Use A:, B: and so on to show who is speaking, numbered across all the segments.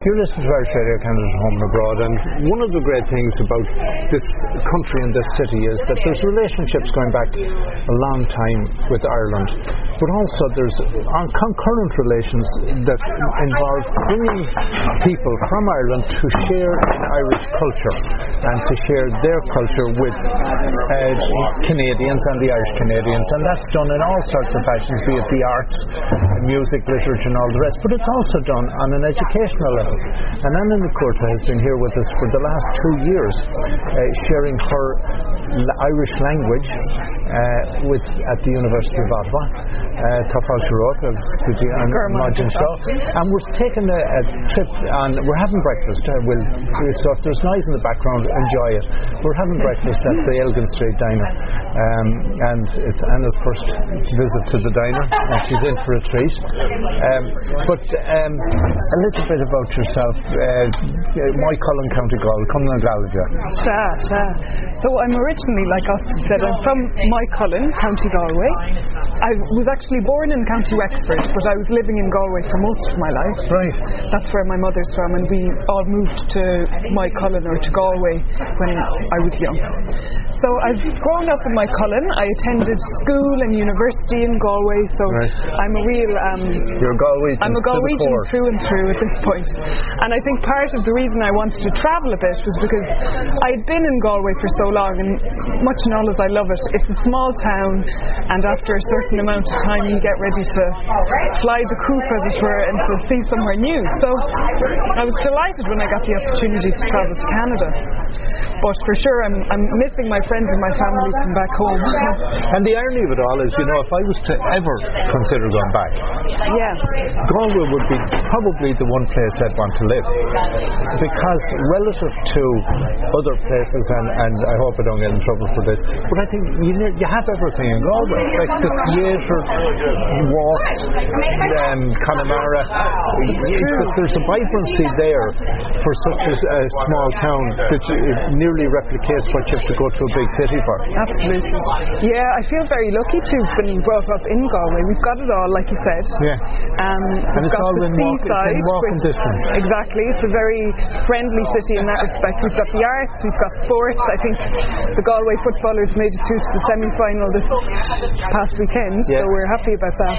A: You're listening to Irish Radio Canada Home and Abroad, and one of the great things about this country and this city is that there's relationships going back a long time with Ireland, but also there's concurrent relations that involve bringing people from Ireland to share Irish culture and to share their culture with uh, Canadians and the Irish Canadians, and that's done in all sorts of fashions, be it the arts, music, literature, and all the rest, but it's also done on an educational level. And Ana Ní Chuarta has been here with us for the last two years, uh, sharing her Irish language uh, with at the University of Ottawa, Tafal Sharot of and we're taking a, a, trip and we're having breakfast. Uh, we'll, so if there's noise in the background, enjoy it. We're having breakfast at the Elgin Street Diner, um, and it's Ana's first visit to the diner, and she's in for a treat. Um, but um, a little bit about yourself. Uh, Moycullen, County Galway, Cumlan Gallagher.
B: Sha, sha. So I'm originally, like Austin said, I'm from Moycullen, County Galway. I was actually born in County Wexford, but I was living in Galway for most of my life.
A: Right.
B: That's where my mother's from, and we all moved to Moycullen or to Galway when I was young. So I've grown up in Moycullen. I attended school and university in Galway, so
A: right.
B: I'm a real. Um,
A: You're a Galwegian.
B: I'm a Galwegian through and through at this point. And I think part of the reason I wanted to travel a bit was because I had been in Galway for so long, and much all as I love it, it's a small town, and after a certain amount of time, you get ready to fly the coop, as it were, and to see somewhere new. So I was delighted when I got the opportunity to travel to Canada. But for sure, I'm, I'm missing my friends and my family from back home.
A: And the irony of it all is, you know, if I was to ever consider going back,
B: yeah,
A: Galway would be probably the one place I'd want to live. Because relative to other places, and, and I hope I don't get in trouble for this, but I think you, you have everything in Galway. Like the theatre, walks, um, Connemara. There's a vibrancy there for such a, a small town that it nearly replicates what you have to go to a big city for.
B: Absolutely. Yeah, I feel very lucky to have been brought up in Galway. We've got it all, like you said.
A: Yeah.
B: Um,
A: and it's all
B: in,
A: walk, it's in walking distance.
B: Exactly. It's a very friendly city in that respect. We've got the arts, we've got sports. I think the Galway footballers made it through to the semi final this past weekend,
A: yeah.
B: so we're happy about that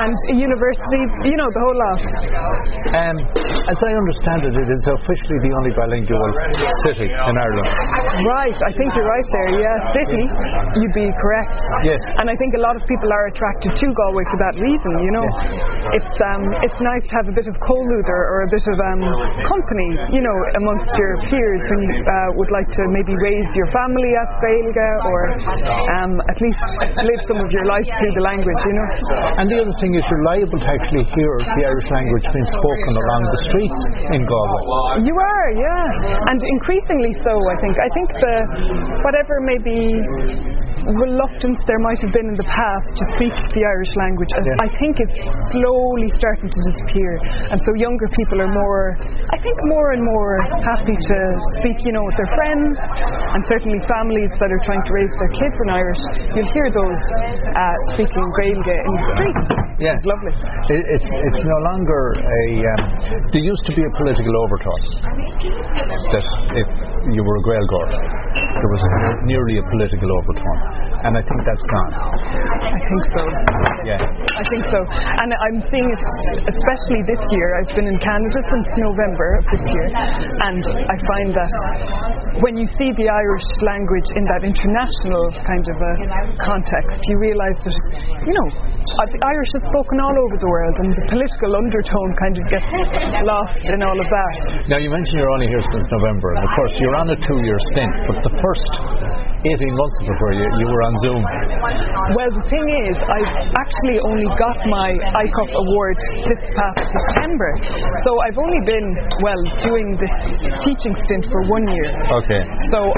B: and a university, you know, the whole lot.
A: Um, as I understand it, it is officially the only bilingual city in Ireland.
B: Right, I think you're right there. Yeah, city, you'd be correct.
A: Yes.
B: And I think a lot of people are attracted to Galway for that reason. You know, yes. it's um, it's nice to have a bit of comhluadar or a bit of um, company, you know, amongst your peers when you uh, would like to maybe raise your family at Gaeilge or um, at least live some of your life through the language. You know.
A: And the other thing is you're liable to actually hear the Irish language being spoken along the streets in Galway.
B: You are, yeah, and increasingly so. I think. I think the whatever may be reluctance there might have been in the past to speak the Irish language, yeah. I think it's slowly starting to disappear. And so younger people are more, I think, more and more happy to speak, you know, with their friends, and certainly families that are trying to raise their kids in Irish. You'll hear those uh, speaking Gaeilge in the streets.
A: Yeah,
B: it's lovely.
A: It, it's it's no longer a. Um, there used to be a political overtone that if you were a Gaeilgeoir, there was nearly a political overtone and I think that's gone.
B: I think so.
A: Yeah.
B: I think so. And I'm seeing it especially this year. I've been in Canada since November of this year, and I find that when you see the Irish language in that international kind of a context, you realise that, you know, uh, the Irish is spoken all over the world, and the political undertone kind of gets lost in all of that.
A: Now, you mentioned you're only here since November, and of course, you're on a two year stint, but the first 18 months before you, you were on Zoom.
B: Well, the thing is, I've actually only got my ICUF award this past September, so I've only been, well, doing this teaching stint for one year.
A: Okay.
B: So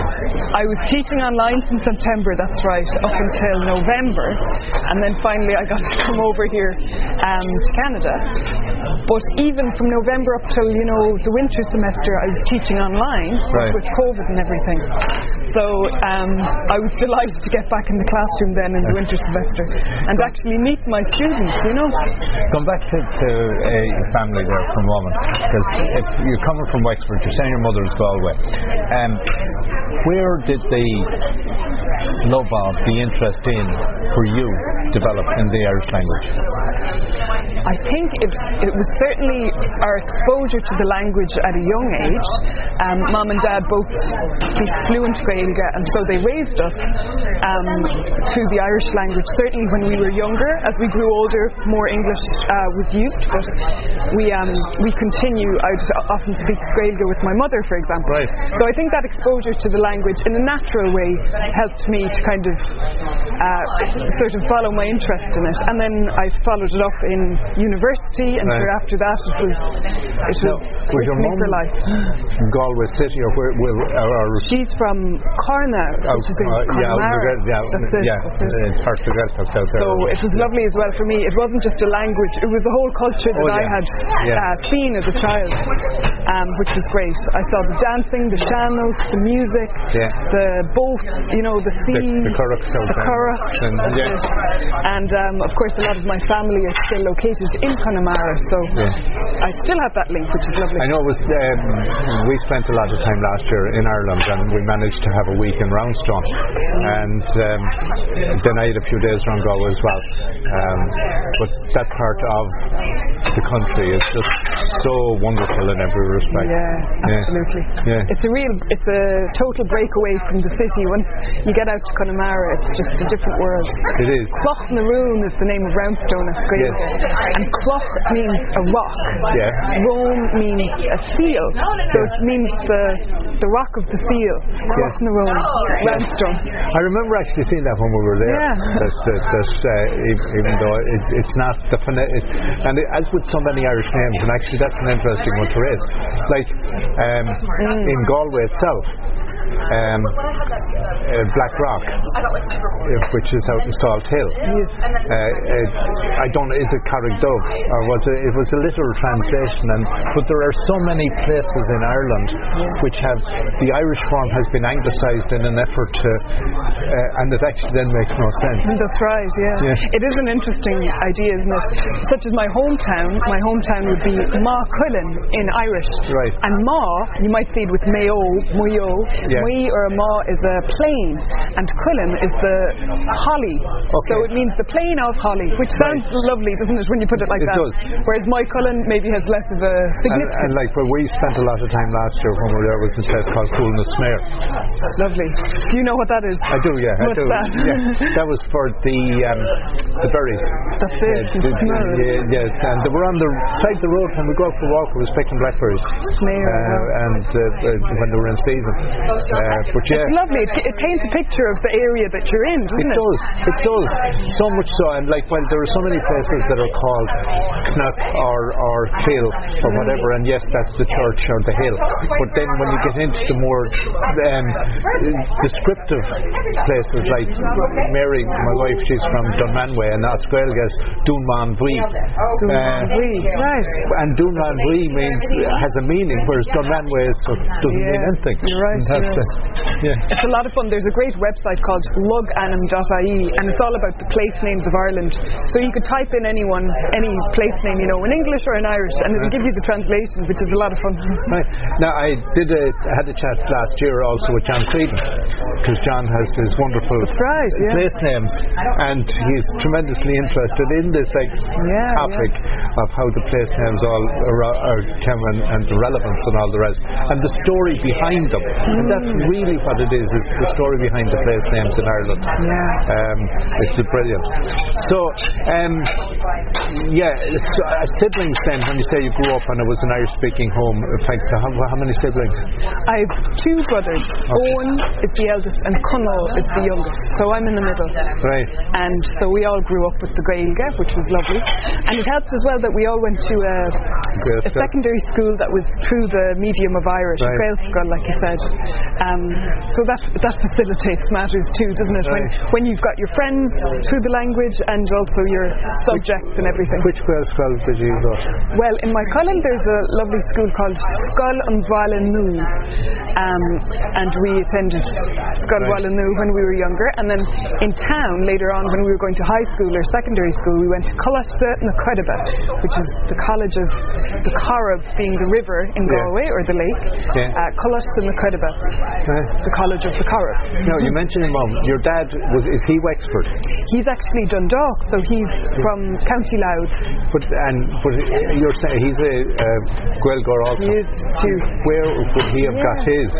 B: I was teaching online since September, that's right, up until November, and then finally I got to come over here um, to Canada. But even from November up till, you know, the winter semester, I was teaching online
A: right.
B: with COVID and everything. So um, I was delighted to get back in the classroom then in the winter semester and actually meet my students, you know.
A: Come back to, to uh, your family there for a moment, because if you're coming from Wexford, you're saying your mother is Galway. Um, where did the love of, the interest in, for you, develop in the Irish language?
B: I think it, it was certainly our exposure to the language at a young age. Um, Mom and Dad both speak fluent Gaeilge, and so they raised us um, through the Irish language. Certainly, when we were younger, as we grew older, more English uh, was used. But we um, we continue. I'd often speak Gaeilge with my mother, for example.
A: Right.
B: So I think that exposure to the language in a natural way helped me to kind of uh, sort of follow my interest in it, and then I followed it up in university, and
A: Right.
B: after that it was it was
A: Now, was your mum
B: for life.
A: Galway City, or where? where or, or
B: She's from Carna, which is in
A: uh, yeah, out in the
B: Connemara.
A: Red- yeah,
B: That's it,
A: yeah,
B: that's it.
A: uh, part of the Red House out there.
B: So it was lovely as well for me. It wasn't just a language; it was the whole culture that
A: Oh,
B: I had
A: Yeah.
B: uh, seen as a child, um, which was great. I saw the dancing, the sean-nós, the music,
A: Yeah.
B: the boats, you know, the sea,
A: the
B: the
A: there. And- yeah.
B: And um, of course, a lot of my family are still located in Connemara, so
A: Yeah.
B: I still have that link, which is lovely.
A: I know it was. Um, we spent a lot of time last year in Ireland, and we managed to have a week in Roundstone, and um, then I had a few days around Galway as well. Um, but that part of the country is just so wonderful in every respect.
B: Yeah, absolutely.
A: Yeah.
B: It's a real, it's a total breakaway from the city. Once you get out to Connemara, it's just a different world.
A: It is.
B: Cloch na Rón is the name of Roundstone at Gaeilge.
A: Yes.
B: And Cloch means a rock.
A: Yeah.
B: Rón means a seal. So it means the the rock of the seal. Cloch na Rón, Roundstone.
A: I remember actually seeing that when we were there.
B: Yeah.
A: That, that, that, uh, even though it, it's not the phonetic, and it, as with so many Irish names, and actually that's an interesting one to raise. Like um, in Galway itself, um, uh, Black Rock, uh, which is out in Salt Hill. Uh, it, I don't know, is it Carrickdove or was it? It was a literal translation, and but there are so many places in Ireland which have the Irish form has been anglicised in an effort to, uh, and it actually then makes no sense.
B: That's right, yeah.
A: Yeah.
B: It is an interesting idea, isn't it? Such as my hometown, my hometown would be Ma Cullen in Irish.
A: Right.
B: And Ma, you might see it with Mayo, Muyo.
A: Yeah.
B: Mui or a Ma is a plain, and Cullen is the holly. So it means the plain of holly, which sounds lovely, doesn't it, when you put it like
A: It
B: that?
A: does.
B: Whereas Moycullen maybe has less of a
A: And,
B: significance.
A: and like where we spent a lot of time last year when we were there was a place called Coolnasmere.
B: lovely. Do you know what that is?
A: I do, yeah, I do.
B: that?
A: Yeah, that was for the um, the berries.
B: That's it,
A: Yeah,
B: the
A: the- yeah, yeah, and they were on the side of the road when we go out for a walk. We was picking blackberries,
B: Snare,
A: uh, and uh, uh, when they were in season. Uh, but yeah,
B: It's lovely. It, it paints a picture of the area that you're in, doesn't
A: It
B: it?
A: does, it does. So much so, and like, well, there are so many places that are called Knock or or Kill or whatever, and yes, that's the church or the hill. But then when you get into the more um, descriptive places, like Mary, my wife, she's from Dunmanway, and Oscuelgas Dunman Bui.
B: Oui, right.
A: and Dunman Bui means has a meaning, whereas Dunmanway is, doesn't mean anything.
B: you're right,
A: And that's Yeah.
B: It's a lot of fun. There's a great website called logainm.ie and it's all about the place names of Ireland. So you could type in anyone, any place name, you know, in English or in Irish, and it'll give you the translation, which is a lot of fun.
A: Right. Now, I did a, had a chat last year also with John Creedon, because John has his wonderful
B: right, yeah.
A: place names, and he's tremendously interested in this ex-
B: Yeah,
A: topic of how the place names all are, are come and, and the relevance and all the rest, and the story behind them. Mm. And that's really what it is, it's the story behind the place names in Ireland.
B: Yeah.
A: Um, it's brilliant. So, um, yeah, so, uh, siblings then, when you say you grew up and it was an Irish speaking home, fact, how, how many siblings?
B: I have two brothers. Owen is the eldest and Conal is the youngest. So I'm in the middle.
A: Right.
B: And so we all grew up with the Gaeilge, which was lovely. And it helped as well that we all went to a, a secondary school that was through the medium of Irish,
A: Right.
B: Gael school, like you said. Um, so that that facilitates matters too, doesn't it? When when you've got your friends through the language and also your subjects and everything.
A: Which school did you go?
B: Well, in my Cullen there's a lovely school called Skull and Valenu, um, and we attended Skull
A: Right.
B: Valenu when we were younger. And then in town later on, when we were going to high school or secondary school, we went to Coláiste na Coiribe, which is the college of the Corrib, being the river in
A: Yeah.
B: Galway or the lake.
A: Yeah.
B: Uh, Coláiste na Coiribe,
A: Uh,
B: the college of the Corrib.
A: no, you mentioned him, Mum. Your dad was is he Wexford?
B: He's actually Dundalk, so he's from County Louth.
A: But and but you're saying he's a uh, Gaeilgeoir also.
B: He is too.
A: Where would he have got his?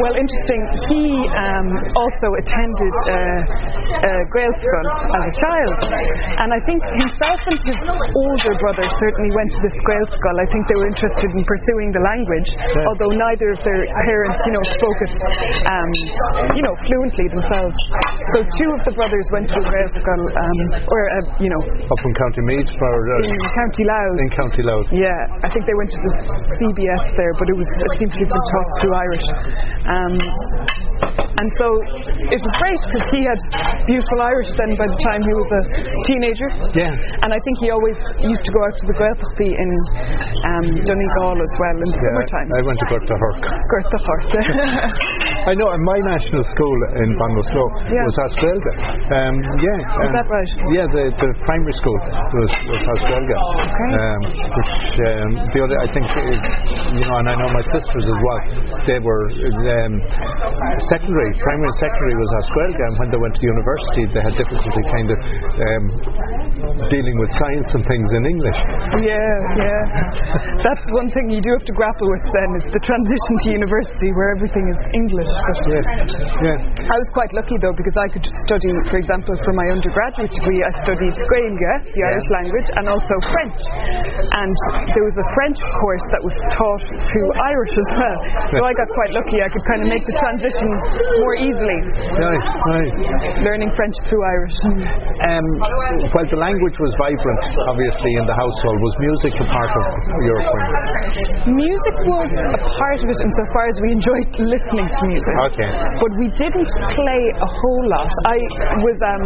B: Well, interesting. He um, also attended uh, uh, Gaelscoil as a child, and I think himself and his older brother certainly went to this Gaelscoil. I think they were interested in pursuing the language, although neither of their parents, you know, spoke it, um, you know, fluently themselves. So two of the brothers went to the Gaelscoil, um, or uh, you know,
A: Up in County Meath or uh,
B: in County Louth.
A: in County Louth.
B: Yeah, I think they went to the CBS there, but it was it seemed to have been taught through Irish. Um, and so it was great because he had beautiful Irish then by the time he was a teenager.
A: Yeah.
B: And I think he always used to go out to the Gaeltachtaí in um, Donegal as well in
A: Yeah,
B: summertime.
A: I went to go to Herc. I know, and my national school in Ballinasloe
B: Yeah.
A: was Asquelga. Um, yeah.
B: Is
A: um,
B: that right?
A: Yeah, the, the primary school was, was Asquelga.
B: Okay.
A: Um, which um, the other, I think, is, you know, and I know my sisters as well. They were um, secondary, primary and secondary was Asquelga, and when they went to university, they had difficulty kind of um, dealing with science and things in English.
B: Yeah, yeah. That's one thing you do have to grapple with then, is the transition to university where everything is English. But
A: Yeah, yeah.
B: I was quite lucky though because I could study, for example, for my undergraduate degree, I studied Gaeilge, the Irish language, and also French. And there was a French course that was taught through Irish as well. So I got quite lucky. I could kind of make the transition more easily,
A: Nice, nice.
B: learning French through Irish.
A: Um, while the language was vibrant, obviously, in the household, was music a part of your upbringing?
B: Music was a part of it insofar as we enjoyed listening to music.
A: Okay.
B: But we didn't play a whole lot. I was um,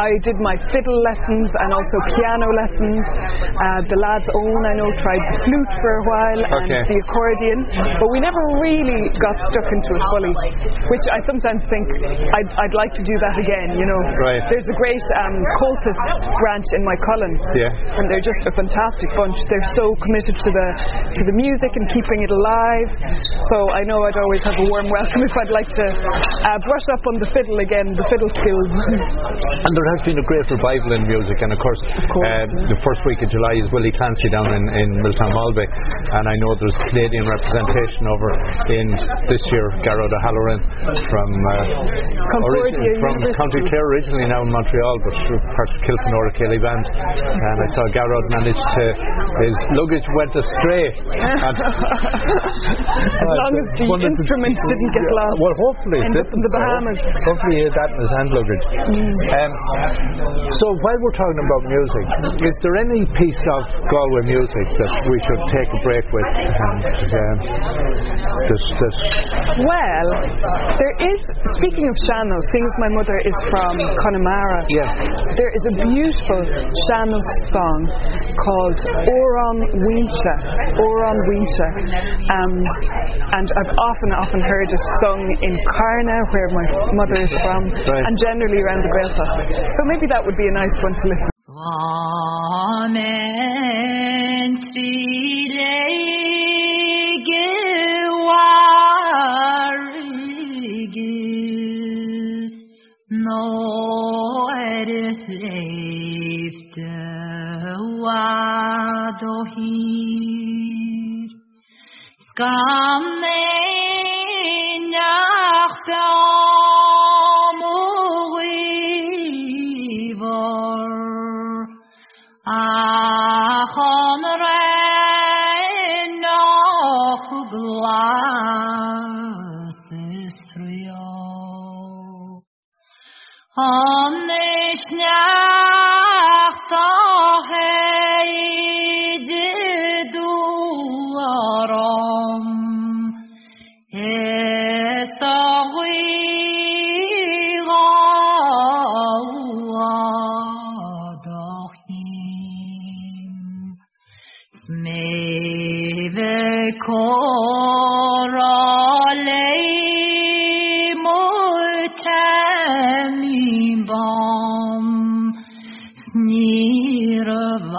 B: I did my fiddle lessons and also piano lessons. Uh, the lads own I know tried the flute for a while and the accordion, but we never really got stuck into it fully. Which I sometimes think I'd, I'd like to do that again. You know,
A: Right.
B: there's a great um, Comhaltas branch in my Cullen,
A: Yeah.
B: and they're just a fantastic bunch. They're so committed to the to the music and keeping it alive. So I know I'd always have a warm welcome if I'd like to uh, brush up on the fiddle again, the fiddle skills.
A: And there has been a great revival in music, and of course,
B: course,
A: uh, the first week of July is Willie Clancy down in, in Miltown Malbay, and I know there's Canadian representation over in this year, Garrod O'Halloran from uh, origin- from. County Clare, originally now in Montreal, but part of Kilfenora Céilí Band, and I saw Garrod manage to his luggage went astray. and-
B: as long as
A: of
B: instruments didn't get
A: Yeah,
B: lost.
A: Well, hopefully. It
B: in the
A: didn't.
B: Bahamas.
A: Hopefully he had that in his hand luggage. Um, so while we're talking about music, is there any piece of Galway music that we should take a break with? And um, this, this,
B: Well, there is, speaking of sean-nós, seeing as my mother is from Connemara,
A: Yeah.
B: there is a beautiful sean-nós song called Amhrán Mhuínse. Amhrán Mhuínse. Um, and I've often, often heard it sung in Carna, where my mother is from,
A: Right.
B: and generally around the Gaeltacht. So maybe that would be a nice one to listen
C: Amen.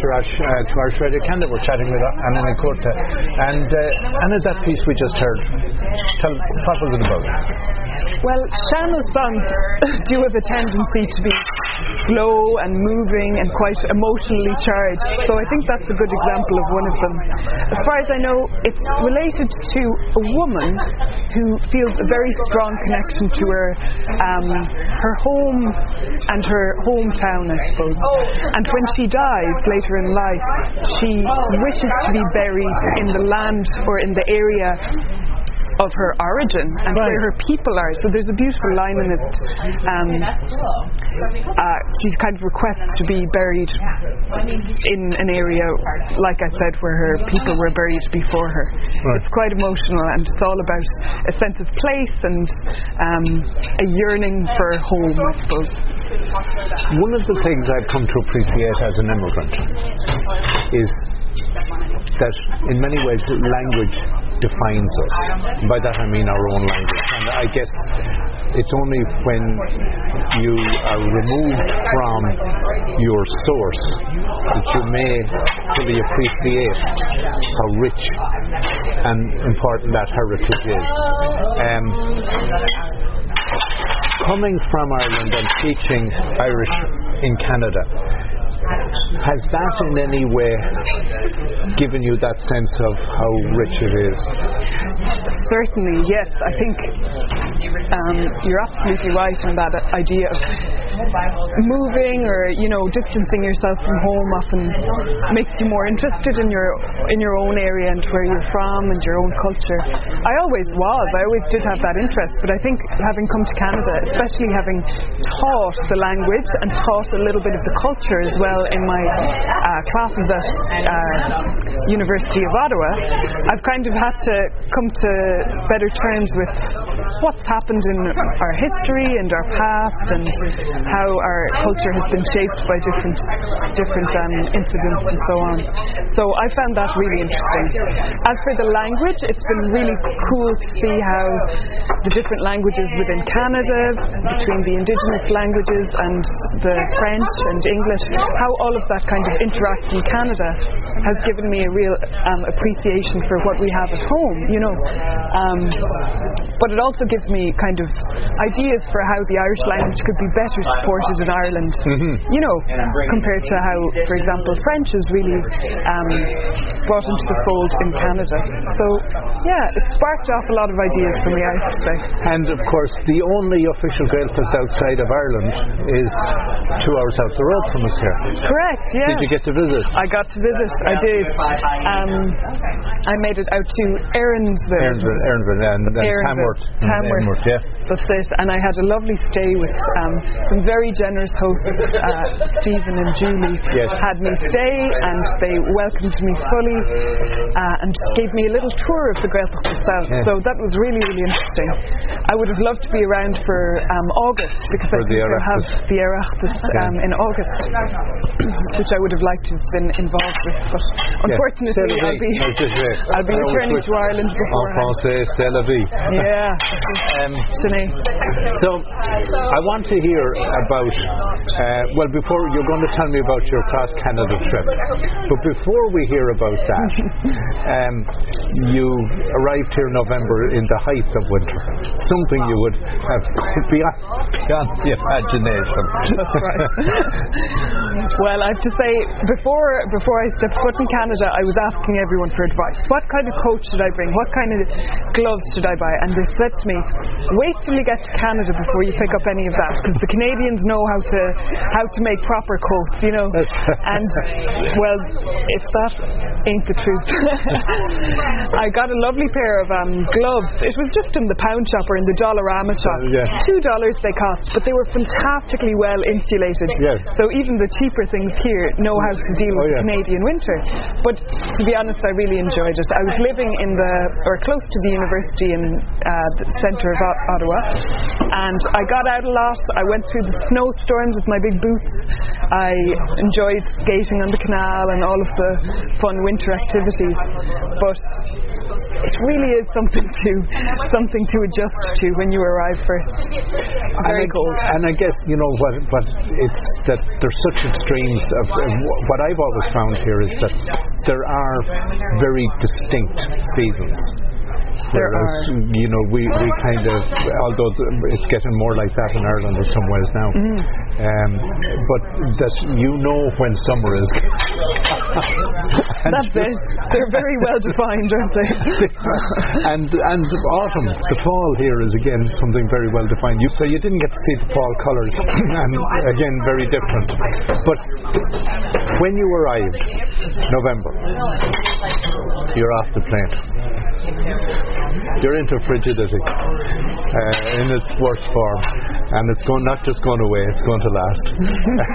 A: Culture Ash, uh, to Irish Radio Canada. We're chatting with Ana Ní Chuarta. And uh, Ana, that piece we just heard, tell, what was it about?
B: Well, Sean-nós songs do have a tendency to be slow and moving and quite emotionally charged. So I think that's a good example of one of them. As far as I know, it's related to a woman who feels a very strong connection to her um, her home and her hometown, I suppose. And when she dies later in life, she wishes to be buried in the land or in the area of her origin and
A: Right.
B: where her people are. So there's a beautiful line in it. Um, uh, she kind of requests to be buried in an area, like I said, where her people were buried before her.
A: Right.
B: It's quite emotional and it's all about a sense of place and um, a yearning for home, I suppose.
A: One of the things I've come to appreciate as an immigrant is that in many ways language defines us. By that I mean our own language. And I guess it's only when you are removed from your source that you may fully appreciate how rich and important that heritage is. Um, coming from Ireland and teaching Irish in Canada, has that in any way given you that sense of how rich it is?
B: Certainly, yes. I think um, you're absolutely right in that idea of moving or you know distancing yourself from home often makes you more interested in your in your own area and where you're from and your own culture. I always was. I always did have that interest, but I think having come to Canada, especially having taught the language and taught a little bit of the culture as well in my uh, classes at uh, University of Ottawa, I've kind of had to come to better terms with what's happened in our history and our past and how our culture has been shaped by different different um, incidents and so on. So I found that really interesting. As for the language, it's been really cool to see how the different languages within Canada, between the indigenous languages and the French and English, how all of that kind of interacts in Canada has given me a real um, appreciation for what we have at home, you know. Um, but it also gives me kind of ideas for how the Irish language could be better supported in Ireland, you know, compared to how, for example, French is really um, brought into the fold in Canada. So, yeah, it sparked off a lot of ideas for me, I have to say.
A: And of course, the only official Gaeltacht outside of Ireland is two hours out the road from us here.
B: Correct, yeah.
A: Did you get to visit?
B: I got to visit. I did. Um, I made it out to Erinsville.
A: Aaronville, Aaronville and, and
B: Aaronville.
A: Tamworth. Mm,
B: Tamworth.
A: Tamworth, yeah.
B: That's it. And I had a lovely stay with um, some very generous hosts. Uh, Stephen and Julie
A: Yes.
B: had me stay, and they welcomed me fully uh, and gave me a little tour of the Gaeltacht itself.
A: Yeah.
B: So that was really, really interesting. I would have loved to be around for um, August because
A: For
B: I think they'll have the Oireachtas um, in August, which I would have liked to have been involved with. But unfortunately, I'll be
A: No, c'est vrai.
B: I'll be returning to Ireland
A: En
B: beforehand.
A: français, c'est la vie.
B: Yeah,
A: Um, So, I want to hear about, uh, well, before you're going to tell me about your cross Canada trip, but before we hear about that, um, you arrived here in November in the height of winter, something you would have beyond, beyond the imagination.
B: That's right. well, I have to say, before before I stepped foot in Canada, I was asking everyone for advice. What kind of coat should I bring? What kind of gloves should I buy? And they said to me, wait till you get to Canada before you pick up any of that, because the Canadians know how to how to make proper coats, you know. and well, if that ain't the truth, I got a lovely pair of um, gloves. It was just in the pound shop or in the Dollarama shop.
A: yeah.
B: Two dollars they cost, but they were fantastically well insulated.
A: Yes.
B: So even the cheaper things here know how to deal
A: Oh,
B: with
A: yeah.
B: Canadian winter. But to be honest, I really enjoyed it. I was living in the or close to the university in uh, the centre of Ottawa, and I got out a lot. I went through the snowstorms with my big boots. I enjoyed skating on the canal and all of the fun winter activities. But it really is something to something to adjust to when you arrive first. Very
A: and I,
B: cold.
A: And I guess you know what, what it's that there's such extremes of of what I've always found here is that there are very distinct seasons.
B: There
A: Whereas, you know, we, we kind of, although it's getting more like that in Ireland in some ways now,
B: Mm-hmm.
A: um, but that you know when summer is.
B: That's it. They're very well defined, aren't they?
A: and and autumn, the fall here is again something very well defined. You, so you didn't get to see the fall colours, and again very different. But when you arrived, November, you're off the plane. You're into frigidity uh, in its worst form, and it's going not just going away; it's going to last.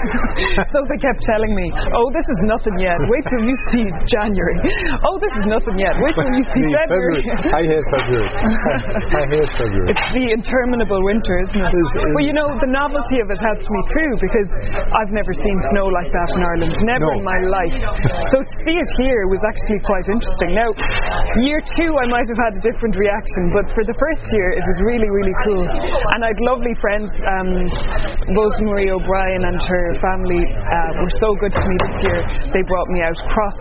B: so they kept telling me, "Oh, this is nothing yet. Wait till you see January. Oh, this is nothing yet. Wait till you see
A: Me,
B: February."
A: I hate February. I hate February.
B: It's the interminable winter, isn't it?
A: is-
B: Well, you know, the novelty of it helps me through because I've never seen snow like that in Ireland. Never
A: No.
B: in my life. So to see it here was actually quite interesting. Now, year two, I might have had a different reaction, but for the first year, it was really, really cool. And I had lovely friends. Um, Rosemary O'Brien and her family uh, were so good to me this year. They brought me out cross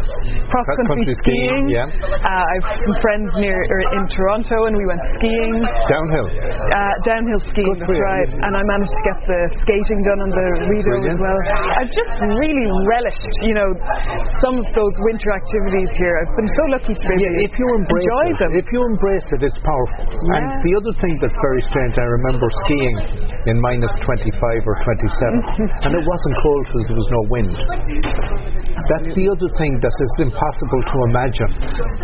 B: cross country
A: Cross-country skiing, yeah.
B: Uh, I have some friends near or in Toronto, and we went skiing.
A: Downhill.
B: Uh, downhill skiing, that's right. And I managed to get the skating done on the Rideau as well. I've just really relished, you know, some of those winter activities here. I've been so lucky to be able
A: Yeah,
B: to
A: if you embrace
B: enjoy them.
A: if you embrace it, it's powerful. And the other thing that's very strange, I remember skiing in minus 25 or 27, and it wasn't cold because there was no wind. That's the other thing that is impossible to imagine.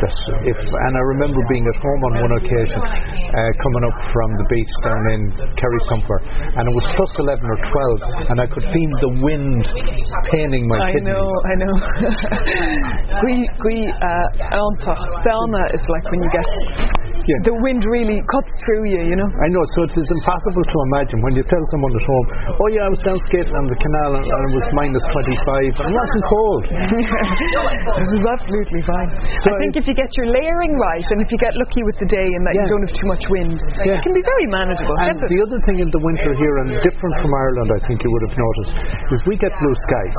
A: That if, and I remember being at home on one occasion, uh, coming up from the beach down in Kerry somewhere, and it was plus 11 or 12, and I could feel the wind paining my face.
B: I
A: kidneys.
B: know, I know. Gui, Gui, uh, Anta, Selma is like when you get
A: Yeah.
B: the wind really cuts through you, you know.
A: I know, so it is impossible to imagine when you tell someone at home, oh yeah, I was down skating on the canal and, and it was minus 25 and it wasn't cold.
B: this is absolutely fine.
A: So
B: I think if you get your layering right and if you get lucky with the day and that you don't have too much wind,
A: Yeah.
B: it can be very manageable.
A: And the other thing in the winter here, and different from Ireland, I think you would have noticed, is we get blue skies.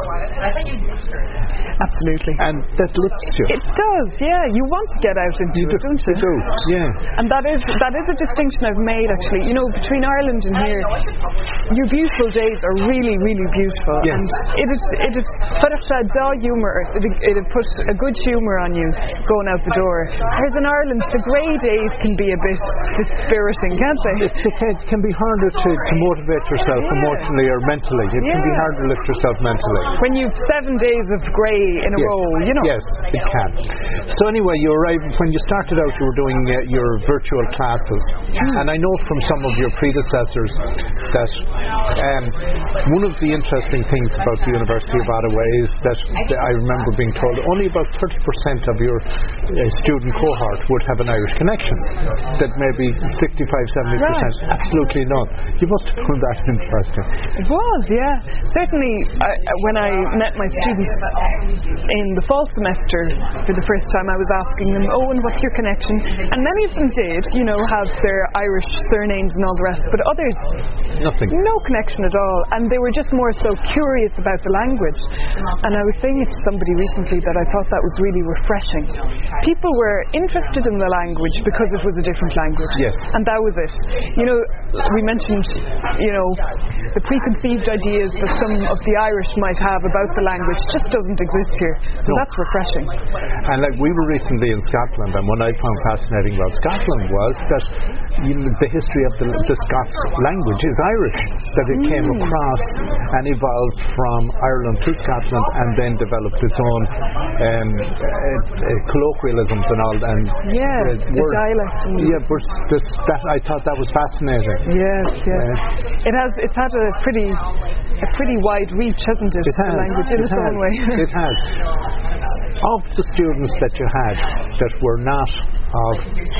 B: Absolutely.
A: And that lifts you.
B: It does, yeah. You want to get out into
A: You
B: it,
A: do,
B: don't you?
A: do, yeah.
B: And that is that is a distinction I've made actually. You know, between Ireland and here, your beautiful days are really, really beautiful.
A: Yes.
B: And it is it is but if that humour it it puts a good humour on you going out the door. Whereas in Ireland the grey days can be a bit dispiriting, can't they?
A: It, it can- it can be harder to, to motivate yourself
B: Yeah.
A: emotionally or mentally. It can be
B: Yeah.
A: hard to lift yourself mentally.
B: When you've seven days of grey in a
A: Yes.
B: row, you know.
A: Yes, it can. So anyway, you arrive when you started out. You were doing uh, your virtual classes, and I know from some of your predecessors that um, one of the interesting things about the University of Ottawa is that I remember being told only about 30% of your uh, student cohort would have an Irish connection. That maybe 65, 70%,
B: Right.
A: absolutely not. You must have found that interesting.
B: It was, yeah. Certainly, I, I- when I met my students in the fall semester for the first time, I was asking them, "Oh, and what's your connection?" And many of them did, you know, have their Irish surnames and all the rest, but others,
A: Nothing.
B: no connection at all, and they were just more so curious about the language. And I was saying it to somebody recently that I thought that was really refreshing. People were interested in the language because it was a different language.
A: Yes.
B: And that was it. You know, we mentioned, you know, the preconceived ideas that some of the Irish might have about the language just doesn't exist here. So
A: No.
B: that's refreshing.
A: And like we were recently in Scotland, and what I found fascinating about Scotland was that you know, the history of the, the Scots language is Irish. That it came
B: Mm.
A: across and evolved from Ireland to Scotland, and then developed its own um, uh, uh, colloquialisms and all. And
B: Yeah,
A: uh,
B: the dialect
A: Yeah, but this, that I thought that was fascinating.
B: Yes, yes. It has. It's had a pretty, a pretty wide reach, hasn't it?
A: It has.
B: language in
A: it
B: its own way.
A: it has. Of the students that you had that were not of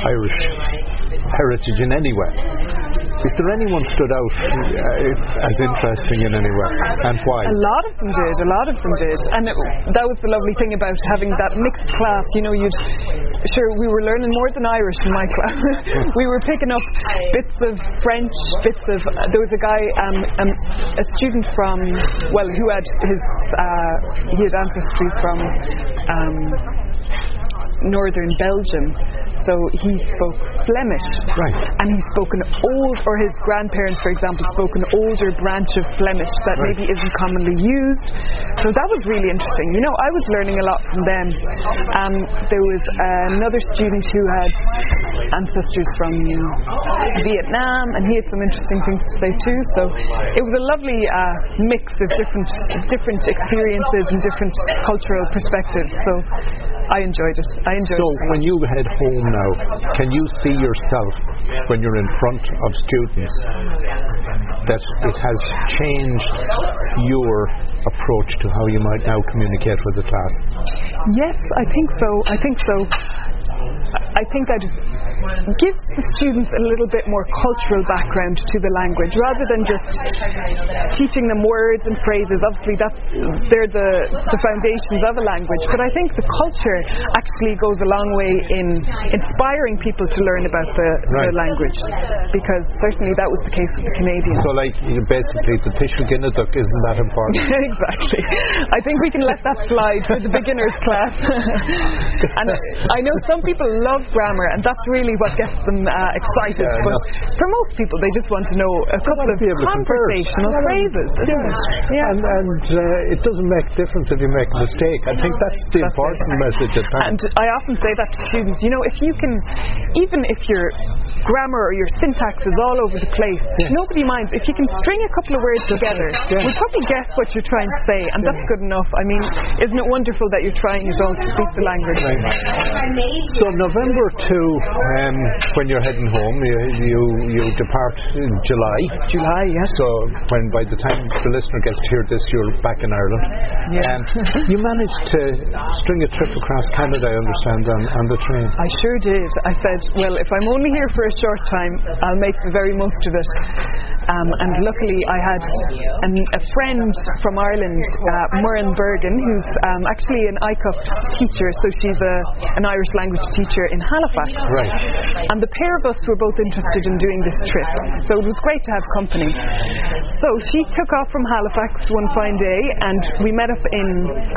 A: Irish heritage in any way, is there anyone stood out uh, as interesting in any way, and why?
B: A lot of them did. A lot of them did, and it, that was the lovely thing about having that mixed class. You know, you'd sure we were learning more than Irish in my class. we were picking up bits of French, bits of. Uh, there was a guy, um, um, a student from, well, who had his uh, he had ancestry from. Um, northern Belgium, so he spoke Flemish.
A: Right.
B: And he spoke an old, or his grandparents, for example, spoke an older branch of Flemish that
A: Right.
B: maybe isn't commonly used. So that was really interesting. You know, I was learning a lot from them. Um, there was another student who had ancestors from Vietnam, and he had some interesting things to say too. So it was a lovely uh, mix of different different experiences and different cultural perspectives. So I enjoyed it. I enjoyed
A: So when you head home now, can you see yourself when you're in front of students that it has changed your approach to how you might now communicate with the class?
B: Yes, I think so. I think so. I think I'd give the students a little bit more cultural background to the language rather than just teaching them words and phrases. Obviously, that's they're the, the foundations of a language. But I think the culture actually goes a long way in inspiring people to learn about the,
A: Right.
B: the language because certainly that was the case with the Canadians.
A: So, like, you know, basically, the tuiseal isn't that important.
B: exactly. I think we can let that slide for the beginners class. and I know some people love grammar, and that's really what gets them uh, excited.
A: Yeah,
B: but
A: no.
B: for most people, they just want to know a couple of
A: be converse.
B: conversational
A: Yeah.
B: phrases. isn't? Yeah.
A: And, and uh, it doesn't make a difference if you make a mistake. I think that's the
B: That's
A: important
B: it.
A: message at
B: And. I often say that to students, you know, if you can, even if your grammar or your syntax is all over the place, nobody minds. If you can string a couple of words together,
A: Yeah.
B: we'll probably guess what you're trying to say, and that's good enough. I mean, isn't it wonderful that you're trying it all to speak the language?
A: So November two, um, when you're heading home, you you, you depart in July.
B: July, yes.
A: So when by the time the listener gets to hear this, you're back in Ireland.
B: Yeah.
A: Um, you managed to string a trip across Canada, I understand, on, on the train.
B: I sure did. I said, well, if I'm only here for a short time, I'll make the very most of it. Um, and luckily, I had an, a friend from Ireland, uh, Murren Bergen, who's um, actually an ICUF teacher, so she's a, an Irish language teacher in Halifax.
A: Right.
B: And the pair of us were both interested in doing this trip, so it was great to have company. So she took off from Halifax one fine day, and we met up in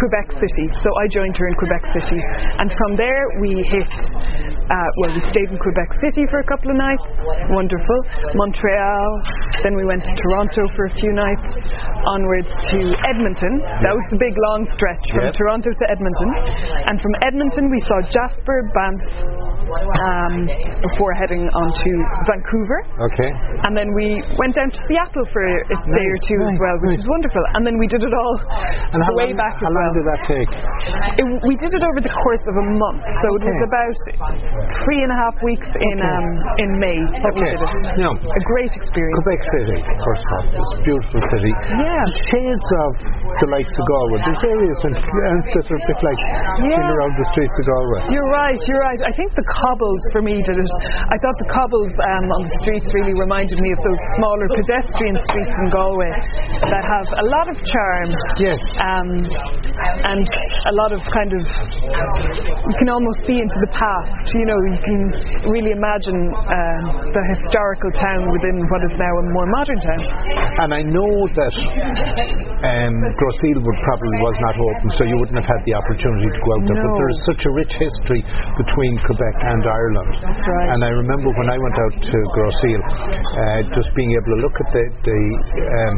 B: Quebec City. So I joined her in Quebec City, and from there we hit. Uh, well, we stayed in Quebec City for a couple of nights, wonderful. Montreal, then we went to Toronto for a few nights, onwards to Edmonton. That was the big long stretch from
A: Yep.
B: Toronto to Edmonton, and from Edmonton we saw Jasper, Banff, um, before heading on to Vancouver.
A: Okay.
B: And then we went down to Seattle for a day or two as well, which
A: right.
B: was wonderful. And then we did it all
A: And how
B: the way
A: long,
B: back
A: how
B: as
A: long did that take?
B: It, we did it over the course of a month, so it was about three and a half weeks in
A: Okay.
B: um, in May that we
A: Okay.
B: did it.
A: Now,
B: A great experience.
A: Quebec City, first of all, it's a beautiful city.
B: Yeah.
A: Shades of the likes of Galway. There's areas and and that are a bit like in
B: Yeah.
A: around the streets of Galway.
B: You're right, you're right. I think the cobbles for me did it. I thought the cobbles um, on the streets really reminded me of those smaller pedestrian streets in Galway that have a lot of charm.
A: Yes.
B: Um, and a lot of kind of you can almost see into the past. You know, you can really imagine um, the historical town within what is now a more modern town.
A: And I know that um, would probably was not open, so you wouldn't have had the opportunity to go out there. But there is such a rich history between Quebec and Ireland.
B: That's right.
A: And I remember when I went out to Grosse Île, uh, just being able to look at the, the um,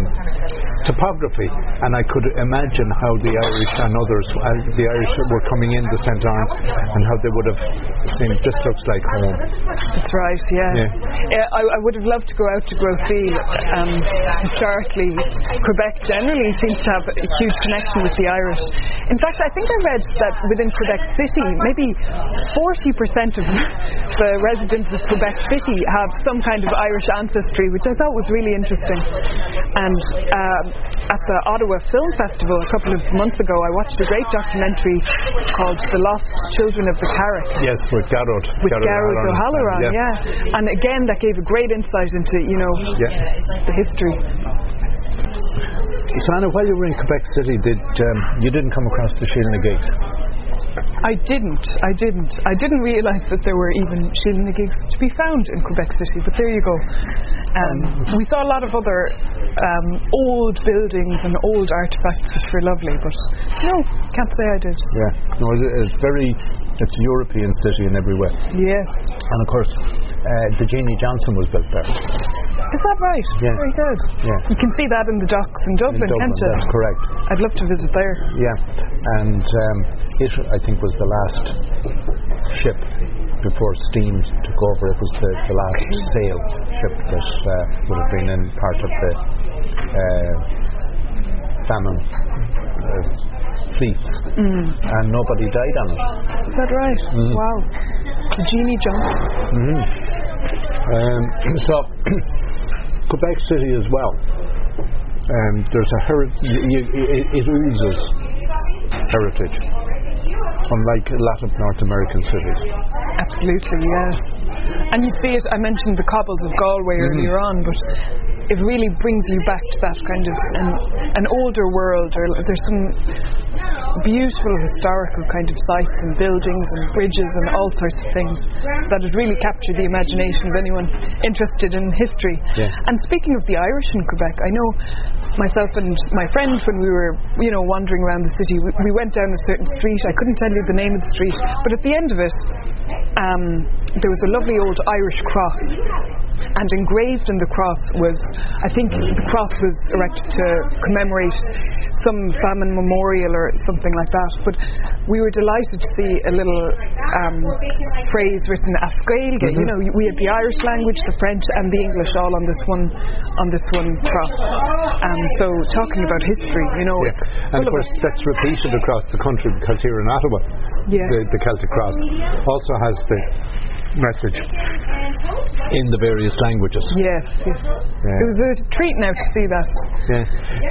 A: topography, and I could imagine how the Irish and others, uh, the Irish were coming in the St. Arms, and how they would have seen, this looks like home.
B: That's right, yeah.
A: Yeah.
B: Yeah, I, I would have loved to go out to Grosse Île. Um, historically, Quebec generally seems to have a huge connection with the Irish. In fact, I think I read that within Quebec City, maybe 40% of the residents of Quebec City have some kind of Irish ancestry, which I thought was really interesting. And um, at the Ottawa Film Festival a couple of months ago, I watched a great documentary called The Lost Children of the Carrick
A: Yes, with Garrod.
B: with Gareth O'Halloran,
A: yeah.
B: yeah. And again, that gave a great insight into, you know,
A: Yeah.
B: the history.
A: So Ana, while you were in Quebec City, did um, you didn't come across the Sheela na gigs?
B: I didn't, I didn't. I didn't realise that there were even Sheela na gigs to be found in Quebec City, but there you go. Um, we saw a lot of other um, old buildings and old artefacts which were lovely, but no, can't say I did.
A: Yeah, no, it's very, it's a European city in every way.
B: Yes.
A: And of course, uh, the Jeanie Johnston was built there.
B: Is that right?
A: Yeah.
B: Very good.
A: Yeah.
B: You can see that in the docks in
A: In
B: Dublin,
A: Dublin,
B: can't you?
A: that's correct.
B: I'd love to visit there.
A: Yeah, and um, it, I think, was the last ship before steam took over. It was the, the last sail ship that uh, would have been in part of the uh, famine uh, fleets, and nobody died on it.
B: Is that right?
A: Mm.
B: Wow. Jeanie Johnston.
A: Um, so, Quebec City as well. Um, there's a heritage. It, it oozes heritage, unlike a lot of North American cities.
B: Absolutely, yes. And you see it, I mentioned the cobbles of Galway earlier on, but it really brings you back to that kind of an, an older world. Or there's some beautiful historical kind of sites and buildings and bridges and all sorts of things that would really capture the imagination of anyone interested in history.
A: Yeah.
B: And speaking of the Irish in Quebec, I know myself and my friend when we were, you know, wandering around the city, we, we went down a certain street. I couldn't tell you the name of the street, but at the end of it, um, there was a lovely old Irish cross. And engraved in the cross was, I think the cross was erected to commemorate some famine memorial or something like that. But we were delighted to see a little um, phrase written as Gaeilge. You know, we had the Irish language, the French, and the English all on this one on this one cross. Um, so talking about history, you know,
A: Yeah. And of
B: of
A: course, that's repeated across the country because here in Ottawa,
B: Yes.
A: the, the Celtic Cross also has the message in the various languages.
B: Yes, yes. It was a treat now to see that.
A: Yeah.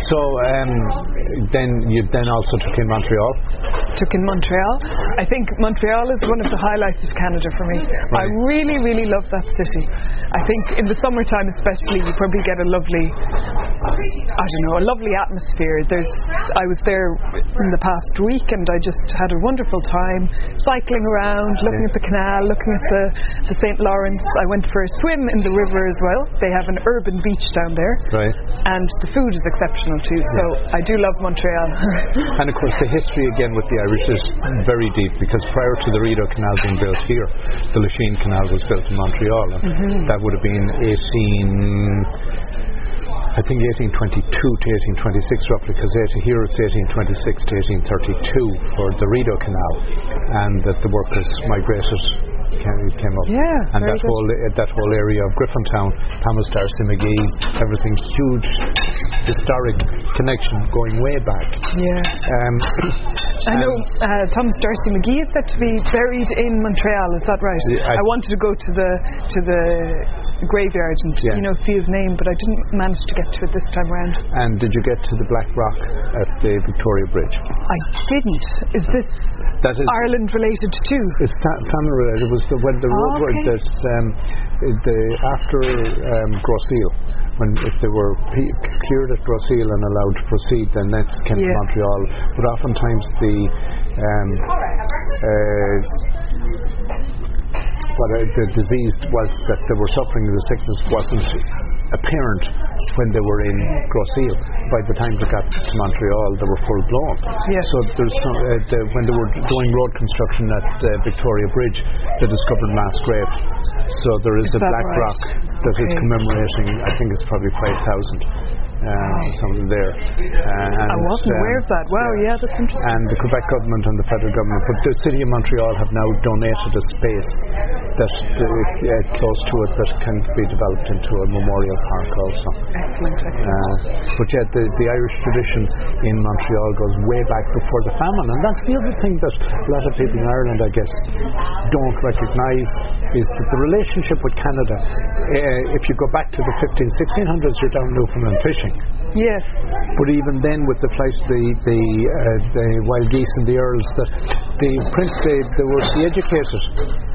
A: So um, then you then also took in Montreal.
B: Took in Montreal. I think Montreal is one of the highlights of Canada for me. I really, really love that city. I think in the summertime especially you probably get a lovely I don't know, a lovely atmosphere. There's I was there in the past week and I just had a wonderful time cycling around, looking
A: Yeah.
B: at the canal, looking at the, the St. Lawrence. I went for a swim in the river as well. They have an urban beach down there.
A: Right.
B: And the food is exceptional too. So I do love Montreal.
A: And of course, the history again with the Irish is very deep because prior to the Rideau Canal being built here, the Lachine Canal was built in Montreal, and
B: Mm-hmm.
A: that would have been 18. I think 1822 to 1826 roughly, because here it's 1826 to 1832 for the Rideau Canal, and that the workers migrated came, came up,
B: Yeah,
A: and that
B: good.
A: whole that whole area of Griffintown, Thomas D'Arcy McGee, everything huge historic connection going way back.
B: yeah.
A: Um,
B: I know uh, Thomas D'Arcy McGee is said to be buried in Montreal. Is that right?
A: I-
B: I wanted to go to the to the graveyard and
A: Yeah.
B: you know see his name, but I didn't manage to get to it this time around.
A: And did you get to the Black Rock at the Victoria Bridge?
B: I didn't. Is this
A: That is
B: Ireland related too?
A: It's fa- family related. It was the, when the road
B: Oh,
A: were-
B: okay.
A: that um, the after um, Grosse Île, when if they were pe- cleared at Grosse Île and allowed to proceed, then next came to Montreal. But oftentimes the um, uh, what uh, the disease was that they were suffering the sickness wasn't apparent when they were in Grosse Île. By the time they got to Montreal, they were full blown.
B: Yes.
A: So there's some, uh, the, when they were doing road construction at uh, Victoria Bridge, they discovered mass graves. So there is,
B: Is
A: a black
B: right?
A: rock that is
B: Okay.
A: commemorating. I think it's probably five thousand. Uh, something there. Uh, and,
B: I wasn't
A: um,
B: aware of that. Wow, yeah, that's interesting.
A: and the Quebec government and the federal government, but the city of Montreal have now donated a space that uh, close to it that can be developed into a memorial park also.
B: Excellent, excellent.
A: Uh, but yet the, the Irish tradition in Montreal goes way back before the famine, and that's the other thing that a lot of people in Ireland, I guess, don't recognise is that the relationship with Canada. Uh, if you go back to the 15, 1600s, you're down Newfoundland fishing.
B: yes,
A: But even then, with the flights, the the, uh, the wild geese and the earls, that the prince, they, they were the educated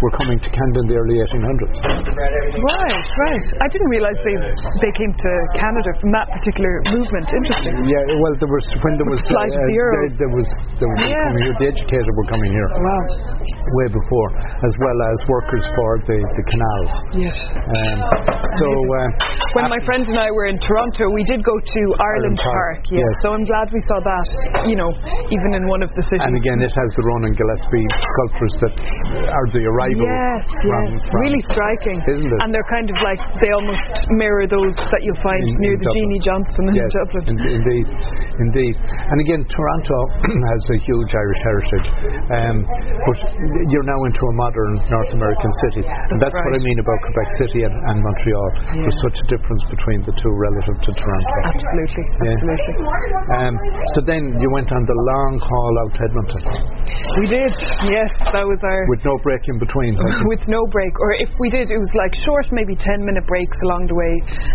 A: were coming to Canada in the early 1800s.
B: right, right. I didn't realise they they came to Canada from that particular movement. Interesting.
A: Yeah, well, there was when there was uh,
B: Flight of the Earls.
A: there, there was there was
B: Yeah.
A: coming here. The educated were coming here
B: Wow.
A: way before, as well as workers for the the canals.
B: Yes.
A: Um, so uh,
B: When my friend and I were in Toronto, we did go to Ireland
A: Park,
B: Park. yes.
A: yes.
B: So I'm glad we saw that. You know, even in one of the cities.
A: and again, it has the Rowan Gillespie sculptures that are the arrival
B: Yes, yes, really striking,
A: Isn't it?
B: And they're kind of like they almost mirror those that you'll find
A: In-
B: near
A: in
B: the
A: Dublin.
B: Jeanie Johnston in
A: Yes,
B: Dublin.
A: in- indeed, indeed. And again, Toronto has a huge Irish heritage, um, but you're now into a modern North American city, and that's what I mean about Quebec City and, and Montreal. There's such a difference between the two relative to Toronto.
B: Absolutely,
A: Yeah.
B: absolutely.
A: Um, so then you went on the long haul out to Edmonton
B: We did, yes, that was our.
A: with no break in between.
B: with no break, or if we did, it was like short, maybe 10 minute breaks along the way.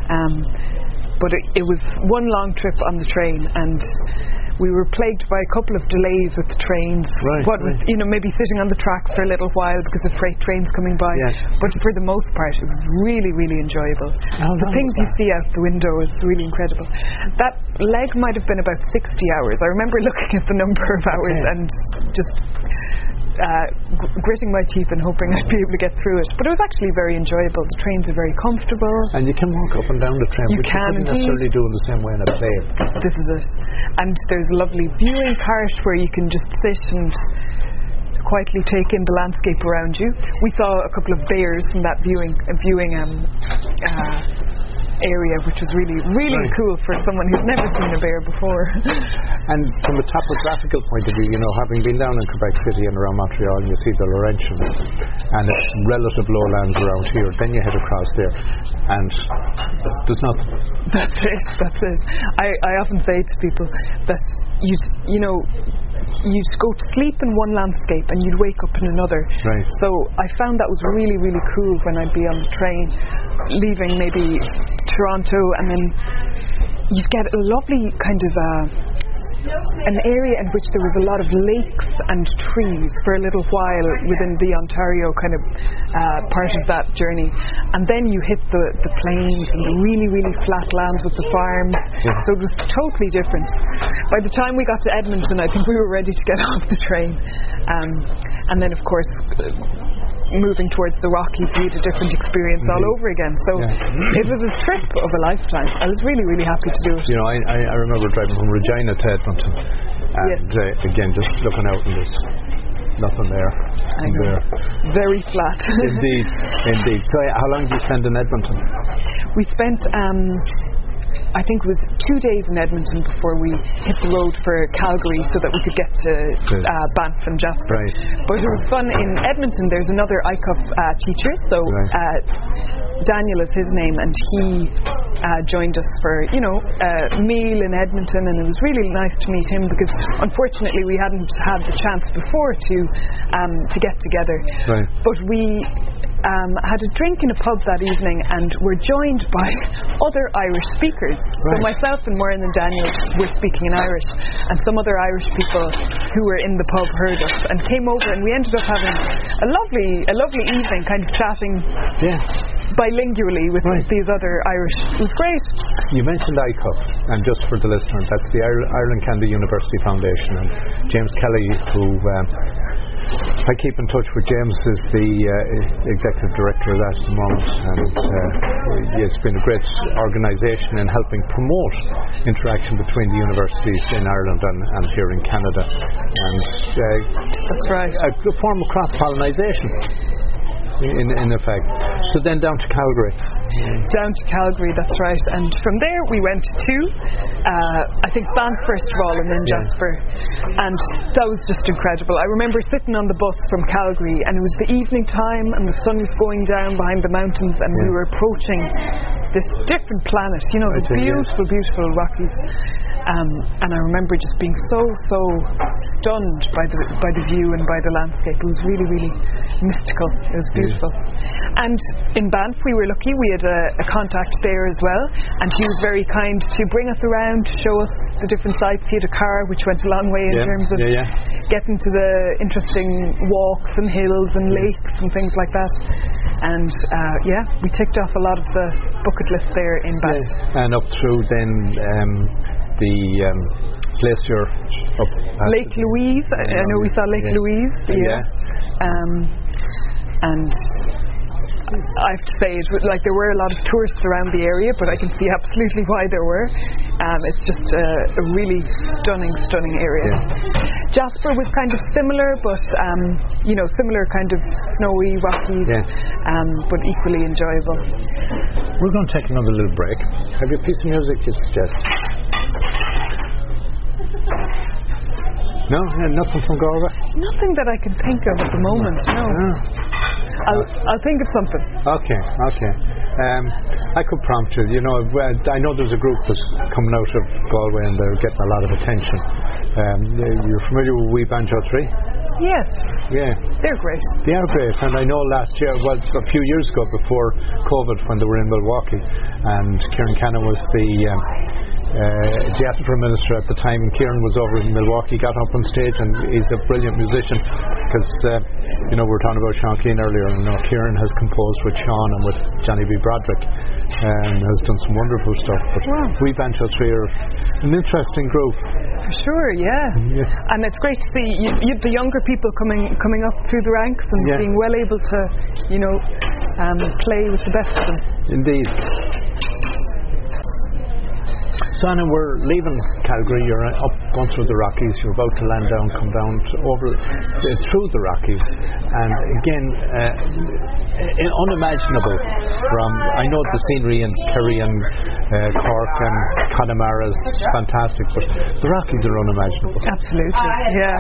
B: Um, but it, it was one long trip on the train, and we were plagued by a couple of delays with the trains.
A: Right,
B: What
A: right.
B: you know, maybe sitting on the tracks for a little while because of freight trains coming by.
A: Yes.
B: But for the most part, it was really, really enjoyable.
A: How
B: the things you see out the window is really incredible. That leg might have been about 60 hours. I remember looking at the number of hours
A: Okay.
B: and just uh, gritting my teeth and hoping I'd be able to get through it. But it was actually very enjoyable. The trains are very comfortable.
A: And you can walk up and down the train,
B: You
A: which
B: can
A: you couldn't necessarily do in the same way in a plane.
B: This is it. And there's a lovely viewing part where you can just sit and quietly take in the landscape around you. We saw a couple of bears from that viewing uh, viewing um, uh, area, which was really really
A: Right.
B: cool for someone who's never seen a bear before.
A: And from a topographical point of view, you know, having been down in Quebec City and around Montreal, and you see the Laurentians and it's relative lowlands around here. Then you head across there, and there's nothing.
B: That's it. That's it. I, I often say to people that you you know you'd go to sleep in one landscape and you'd wake up in another.
A: Right.
B: So I found that was really really cool when I'd be on the train, leaving maybe Toronto, and then you'd get a lovely kind of. Uh, an area in which there was a lot of lakes and trees for a little while within the Ontario kind of uh, part of that journey. And then you hit the, the plains and the really, really flat lands with the farms.
A: Yeah.
B: So it was totally different. By the time we got to Edmonton, I think we were ready to get off the train. Um, and then, of course, uh, moving towards the Rockies, we had a different experience all over again. So
A: Yeah.
B: it was a trip of a lifetime. I was really, really happy to do it.
A: You know, I, I, I remember driving from Regina to Edmonton, and uh, again, just looking out and there's nothing there.
B: I
A: and
B: know.
A: there.
B: Very flat.
A: Indeed, indeed. So, uh, how long did you spend in Edmonton?
B: We spent, um, I think it was two days in Edmonton before we hit the road for Calgary so that we could get to uh, Banff and Jasper.
A: Right.
B: But it was fun. In Edmonton, there's another ICUF uh, teacher, so
A: Right.
B: uh, Daniel is his name, and he uh, joined us for, you know, a meal in Edmonton, and it was really nice to meet him because unfortunately we hadn't had the chance before to um, to get together.
A: Right.
B: But we um, had a drink in a pub that evening and were joined by other Irish speakers. So myself and Moran and Daniel were speaking in Irish, and some other Irish people who were in the pub heard us and came over, and we ended up having a lovely, a lovely evening, kind of chatting
A: Yeah.
B: bilingually with
A: Right.
B: these other Irish. It was great.
A: You mentioned ICUF, and just for the listener, that's the Ir- Ireland Canada University Foundation. And James Kelly, who um, I keep in touch with, James is the uh, executive director of that at the moment, and uh, it's been a great organisation in helping promote interaction between the universities in Ireland and, and here in Canada, and uh,
B: That's right.
A: a form of cross pollinisation. In, in effect. So then down to Calgary.
B: down to Calgary, that's right. And from there we went to, uh, I think Banff first of all, and then
A: Yeah.
B: Jasper. And that was just incredible. I remember sitting on the bus from Calgary, and it was the evening time, and the sun was going down behind the mountains, and we were approaching this different planet. You know,
A: I
B: the
A: yeah.
B: beautiful, beautiful Rockies. Um, and I remember just being so, so stunned by the by the view and by the landscape. It was really, really mystical. It was beautiful. And in Banff, we were lucky. We had a, a contact there as well, and he was very kind to bring us around, to show us the different sites. He had a car, which went a long way in
A: Yeah,
B: terms of
A: yeah, yeah.
B: getting to the interesting walks and hills and lakes and things like that. And uh, yeah, we ticked off a lot of the bucket list there in Banff.
A: and up through then um, the um, glacier up
B: Lake Louise. I, I know we saw Lake. Louise.
A: Yeah.
B: Um, and I have to say, it like there were a lot of tourists around the area, but I can see absolutely why there were. Um, it's just a, a really stunning, stunning area. Jasper was kind of similar, but um, you know, similar kind of snowy, rocky,
A: Yeah.
B: um, but equally enjoyable.
A: We're going to take another little break. Have you a piece of music you suggest? No, Yeah, nothing from Galway.
B: Nothing that I can think of at the moment. No,
A: Ah,
B: I'll, I'll think of something.
A: okay, okay. Um, I could prompt you. You know, I know there's a group that's coming out of Galway and they're getting a lot of attention. Um, you're familiar with We Banjo 3?
B: Yes,
A: Yeah.
B: they're great.
A: They are great, and I know last year was a few years ago before COVID when they were in Milwaukee, and Ciarán Cannon was the um, uh, diaspora minister at the time. And Ciarán was over in Milwaukee, got up on stage, and he's a brilliant musician because uh, you know we were talking about Sean Keane earlier, and Ciarán has composed with Sean and with Johnny B. Broderick, and has done some wonderful stuff. But
B: Wow.
A: we Banjo Three are an interesting group.
B: For sure, yeah.
A: Yeah.
B: And it's great to see you, you, the younger people coming coming up through the ranks and
A: Yeah.
B: being well able to, you know, um, play with the best of them.
A: Indeed. So we're leaving. Calgary. You're up going through the Rockies. You're about to land down, come down to over uh, through the Rockies, and again, uh, uh, unimaginable. From I know the scenery in Kerry and uh, Cork and Connemara is fantastic, but the Rockies are unimaginable.
B: Absolutely, yeah.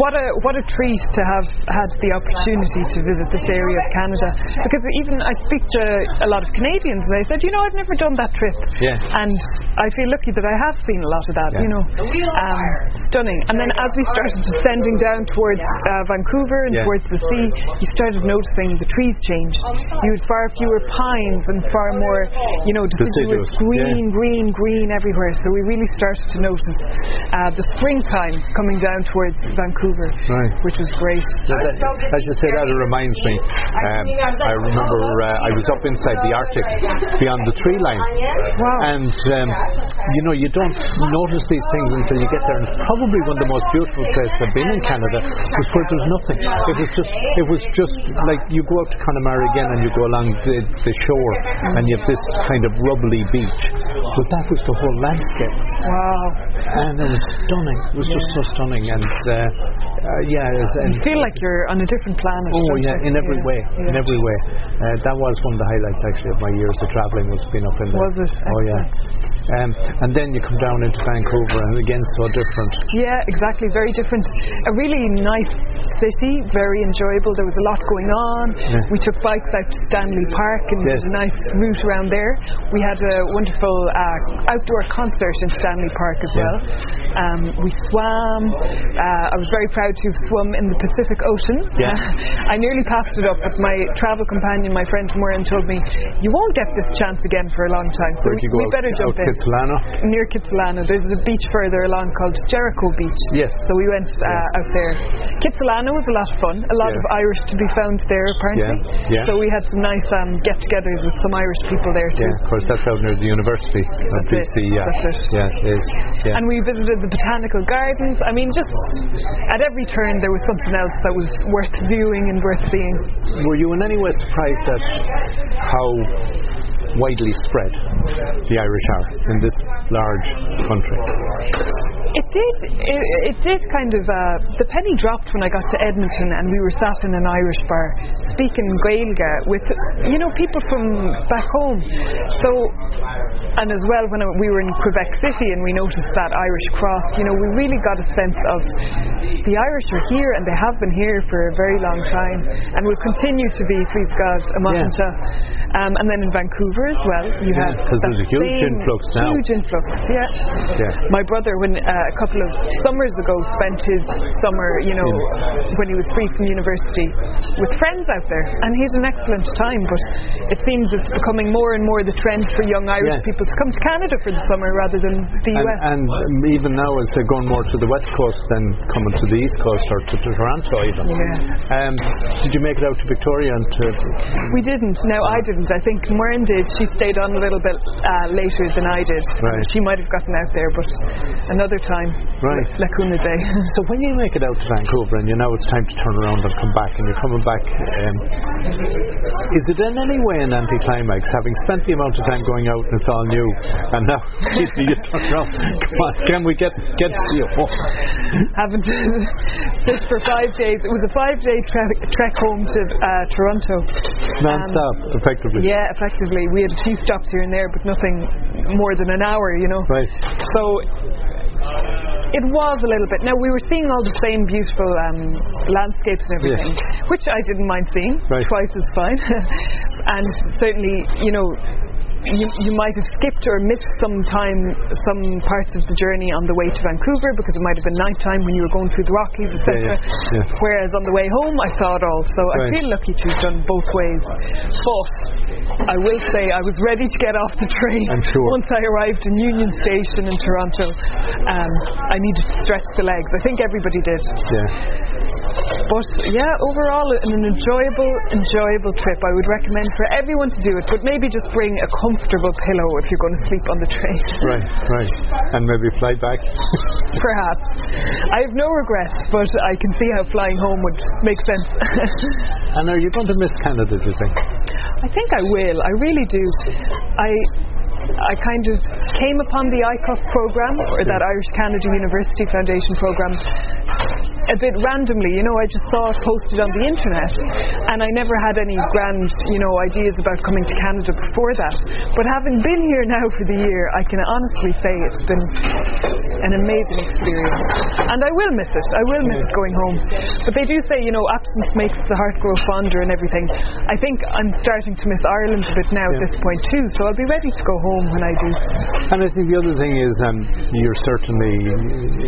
B: What a what a treat to have had the opportunity to visit this area of Canada. Because even I speak to a lot of Canadians, and they said, you know, I've never done that trip.
A: Yeah.
B: And I feel lucky that I have seen a lot of that.
A: Yeah.
B: You know, um, stunning. And then as we started descending down towards uh, Vancouver and
A: Yeah.
B: towards the sea, you started noticing the trees changed. You had far fewer pines and far more, you know, deciduous
A: Deciduous,
B: green,
A: yeah.
B: green, green everywhere. So we really started to notice uh, the springtime coming down towards Vancouver,
A: Right.
B: which was great.
A: Now that- As you say that, it reminds me. Um, I remember uh, I was up inside the Arctic, beyond the tree line,
B: Wow.
A: and um, you know you don't notice these things until you get there. And it's probably one of the most beautiful places I've been in Canada was where there's nothing. It was just, it was just like you go out to Connemara again and you go along the, the shore, and you have this kind of rubbly beach. But that was the whole landscape
B: Wow.
A: and it was stunning. It was just so stunning, and uh, uh, yeah, was, and
B: You feel like you're on a different planet.
A: Oh yeah, in every way, in every way. Uh, that was one of the highlights actually of my years of travelling was being up in there.
B: Was it?
A: Oh yeah. Um, and then you come down into Vancouver, and again so different.
B: Yeah, exactly. Very different. A really nice city, very enjoyable. There was a lot going on.
A: Yeah.
B: We took bikes out to Stanley Park and
A: Yes.
B: a nice route around there. We had a wonderful uh, outdoor concert in Stanley Park as
A: Yeah.
B: well. Um, we swam. Uh, I was very proud to have swum in the Pacific Ocean.
A: Yeah.
B: I nearly passed it up, but my travel companion, my friend Moran, told me, you won't get this chance again for a long time. So
A: Where'd go
B: we better jump in.
A: Kitsilano?
B: Near Kitsilano. There's a beach further along called Jericho Beach.
A: Yes.
B: So we went uh, out there. Kitsilano was a lot of fun. A lot
A: Yeah.
B: of Irish to be found there, apparently.
A: Yeah, yeah.
B: So we had some nice um, get-togethers with some Irish people there too.
A: Yeah, of course, that's out near the university of
B: That's it,
A: BC. Yeah,
B: that's it.
A: yeah, it is. Yeah.
B: And we visited the botanical gardens. I mean, just at every turn there was something else that was worth viewing and worth seeing.
A: Were you in any way surprised at how widely spread the Irish are in this large country?
B: It did. It, it did kind of. Uh, the penny dropped when I got to Edmonton, and we were sat in an Irish bar speaking Gaeilge with, you know, people from back home. So, and as well when we were in Quebec City and we noticed that Irish cross, you know, we really got a sense of the Irish are here and they have been here for a very long time and will continue to be, please God, a Mahancha. Um, and then in Vancouver as well, you
A: Yeah,
B: have
A: 'cause there's a huge influx now.
B: Huge influx, yeah.
A: Yeah.
B: My brother, when uh, a couple of summers ago, spent his summer, you know, when he was free from university, with friends out there, and he had an excellent time. But it seems it's becoming more and more the trend for young Irish
A: Yeah.
B: people to come to Canada for the summer rather than the
A: And,
B: US.
A: and um, even now, as they're going more to the west coast than coming to the east coast or to, to Toronto, even.
B: Yeah.
A: Um, did you make it out to Victoria and to?
B: We didn't. No, I didn't. I think Maureen did. She stayed on a little bit uh, later than I did.
A: Right.
B: She might have gotten out there, but another time.
A: Right.
B: Lacuna Day.
A: So when you make it out to Vancouver and you know it's time to turn around and come back, and you're coming back, um, is it in any way an anticlimax, having spent the amount of time going out and it's all new, and now you turn around? Come on, can we get get you? Oh.
B: having to sit for five days. It was a five-day tre- trek home to uh, Toronto.
A: Non-stop, effectively.
B: Yeah, effectively. We had a few stops here and there, but nothing more than an hour, you know.
A: Right.
B: So it was a little bit. Now we were seeing all the same beautiful um, landscapes and everything, which I didn't mind seeing.
A: Right.
B: Twice as fine, and certainly, you know. You, you might have skipped or missed some time, some parts of the journey on the way to Vancouver because it might have been night time when you were going through the Rockies, etc.
A: Yeah, yeah, yeah.
B: Whereas on the way home, I saw it all. So
A: Right.
B: I feel lucky to have done both ways. But I will say I was ready to get off the train
A: sure.
B: once I arrived in Union Station in Toronto. Um, I needed to stretch the legs. I think everybody did.
A: Yeah.
B: But yeah, overall, an enjoyable, enjoyable trip. I would recommend for everyone to do it, but maybe just bring a comfortable pillow if you're going to sleep on the train.
A: Right. Right. And maybe fly back.
B: Perhaps. I have no regrets, but I can see how flying home would make sense.
A: and are you going to miss Canada? Do you think?
B: I think I will. I really do. I I kind of came upon the ICUF program or that Irish Canada University Foundation program a bit randomly. You know, I just saw it posted on the internet, and I never had any grand, you know, ideas about coming to Canada before that. But having been here now for the year, I can honestly say it's been an amazing experience, and I will miss it. I will miss going home. But they do say, you know, absence makes the heart grow fonder and everything. I think I'm starting to miss Ireland a bit now at this point too, so I'll be ready to go home when I do.
A: And I think the other thing is, um, you're certainly,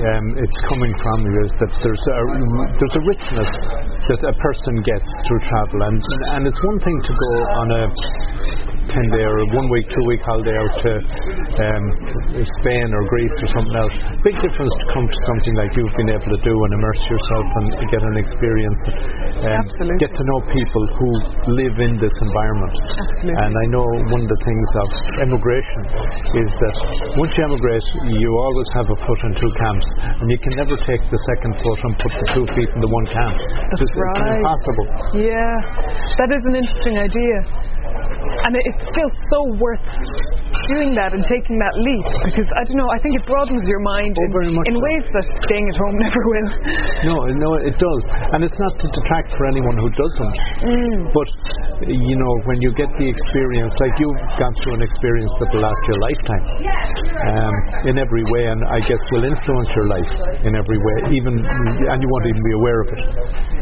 A: um, it's coming from you is that there's a, there's a richness that a person gets through travel, and and it's one thing to go on a ten day or a one week, two week holiday out to um, Spain or Greece or something else. Big difference to come to something like you've been able to do and immerse yourself and get an experience. Um,
B: Absolutely.
A: Get to know people who live in this environment.
B: Absolutely.
A: And I know one of the things of emigration is that once you emigrate, you always have a foot in two camps, and you can never take the second foot and put the two feet in the one camp.
B: That's
A: it's,
B: right.
A: it's impossible.
B: Yeah, that is an interesting idea. And it's still so worth doing that and taking that leap because I don't know, I think it broadens your mind
A: Oh,
B: in, in
A: so.
B: ways that staying at home never will.
A: No, no, it does, and it's not to detract for anyone who doesn't.
B: Mm.
A: But you know, when you get the experience, like you've gone through an experience that will last your lifetime, um, in every way, and I guess will influence your life in every way, even and you won't even be aware of it.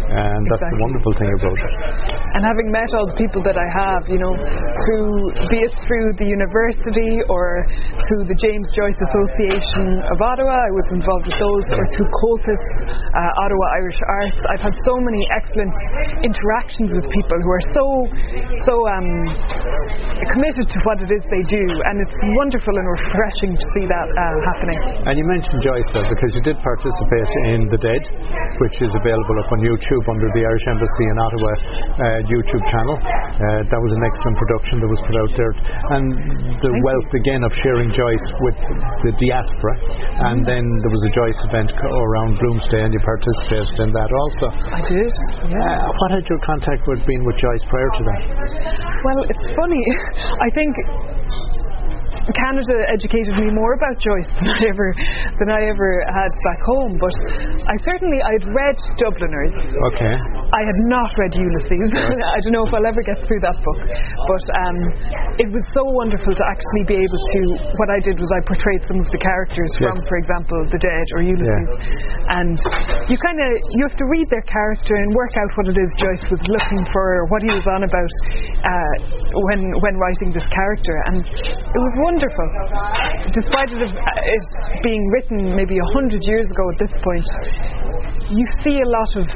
A: And that's the wonderful thing about it.
B: and having met all the people that I have, you know, through be it through the university or through the James Joyce Association of Ottawa, I was involved with those, or through COTIS, uh, Ottawa Irish Arts. I've had so many excellent interactions with people who are so so um, committed to what it is they do, and it's wonderful and refreshing to see that uh, happening.
A: And you mentioned Joyce there because you did participate in The Dead, which is available up on YouTube under the Irish Embassy in Ottawa uh, YouTube channel. Uh, that was an excellent production that was put out there. And the wealth again of sharing Joyce with the diaspora. And then there was a Joyce event around Bloomsday and you participated in that also.
B: I did. Yeah.
A: Uh, what had your contact with been with Joyce prior to that?
B: Well, it's funny. I think Canada educated me more about Joyce than I ever than I ever had back home. But I certainly I'd read Dubliners.
A: Okay.
B: I had not read Ulysses. I don't know if I'll ever get through that book. But um, it was so wonderful to actually be able to. What I did was I portrayed some of the characters from, for example, The Dead or Ulysses, and you kind of you have to read their character and work out what it is Joyce was looking for, or what he was on about uh, when when writing this character, and it was wonderful. Despite it, uh, it being written maybe a hundred years ago at this point, you see a lot of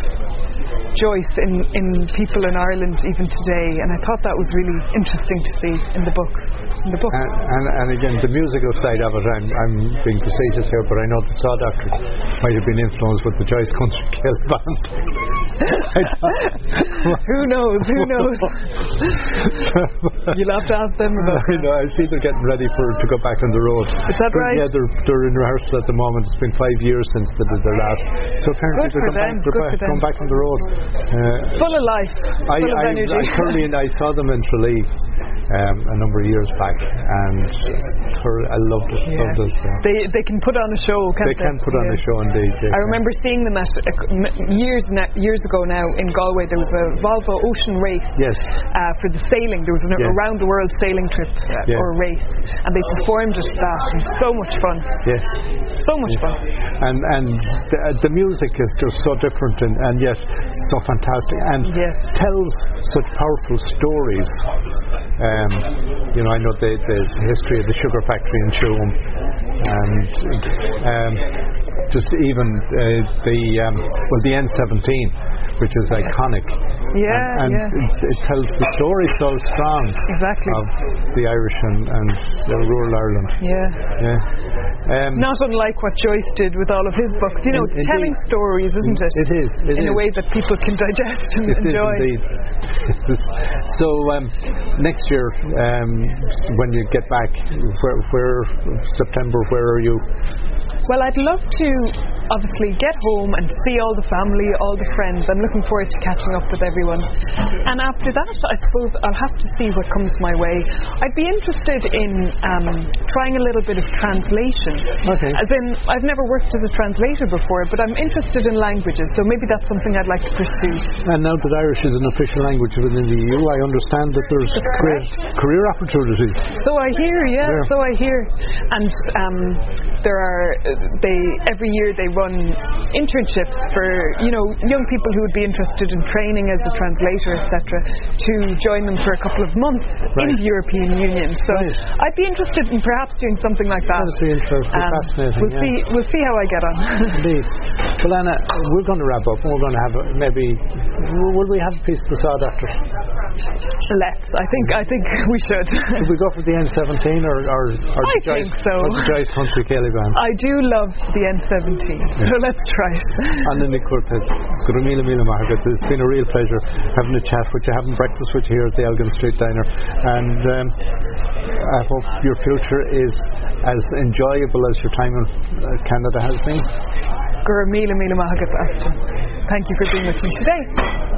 B: Joyce in, in people in Ireland even today, and I thought that was really interesting to see in the book. In the book.
A: And, and, and again, the musical side of it, I'm, I'm being facetious here, but I know the Doctors might have been influenced with the Joyce Country Céilí band.
B: Who knows? Who knows? You'll have to ask them about
A: I know. I see they're getting ready for to go back on the road.
B: Is that right?
A: Yeah, they're, they're in rehearsal at the moment. It's been five years since they did their last. So apparently
B: Good
A: they're, going back, they're back, going back on the road. Uh,
B: full of life,
A: I,
B: full of
A: I,
B: energy.
A: I thoroughly I saw them in Tralee um, a number of years back, and I loved it.
B: Yeah.
A: Loved it. yeah.
B: they they can put on a show, can't
A: They
B: they?
A: can put on
B: Yeah.
A: a show indeed. they
B: I
A: can.
B: remember seeing them at uh, years na- years ago now in Galway. There was a Volvo Ocean race
A: Yes.
B: uh, for the sailing. There was an around the world sailing trip uh, or race, and they performed just that. And so much fun,
A: Yes.
B: so much fun.
A: and and the, uh, the music is just so different and, and yet so fantastic and
B: Yes.
A: tells such powerful stories. Um, you know, I know the, the history of the sugar factory in Tuam, and um, just even uh, the um, well the N17, which is iconic.
B: Yeah,
A: and, and
B: yeah.
A: it, it tells the story so strong
B: Exactly.
A: of the Irish and, and the rural Ireland.
B: Yeah.
A: Yeah. Um,
B: Not unlike what Joyce did with all of his books. You know,
A: In-
B: telling stories, isn't it?
A: It is, it
B: in a way that people can digest and
A: It is
B: enjoy.
A: indeed. So um, next year, um, when you get back, where, where September, where are you?
B: Well, I'd love to obviously get home and see all the family, all the friends. I'm looking forward to catching up with everyone. And after that, I suppose I'll have to see what comes my way. I'd be interested in um, trying a little bit of translation.
A: Okay.
B: As in, I've never worked as a translator before, but I'm interested in languages, so maybe that's something I'd like to pursue.
A: And now that Irish is an official language within the EU, I understand that there's great career opportunities.
B: So I hear, yeah,
A: Yeah.
B: So I hear, and um, there are they every year they run internships for you know young people who would be interested in training as a translator, etc. To join them for a couple of months
A: Right.
B: in the European Union. So
A: Right.
B: I'd be interested in perhaps doing something like that.
A: That's interesting,
B: Um,
A: fascinating.
B: we'll
A: yeah.
B: see. We'll see how I get on.
A: Indeed. Well, Ana, we're going to wrap up. and We're going to have a, maybe. Will we have a piece of the Saw Doctors?
B: Let's. I think. I think we should.
A: Should we go for the N17 or, or, or
B: I
A: the Joyce,
B: so.
A: or the Joyce Country Céilí band?
B: I do love the N17, so let's try it.
A: Ana Ní Chuarta, Gurumila Mila Margaret, it's been a real pleasure having a chat with you, having breakfast with you here at the Elgin Street Diner. And um, I hope your future is as enjoyable as your time in uh, Canada has been.
B: Gur Mila Mila Mahagat Aston. Thank you for being with me today.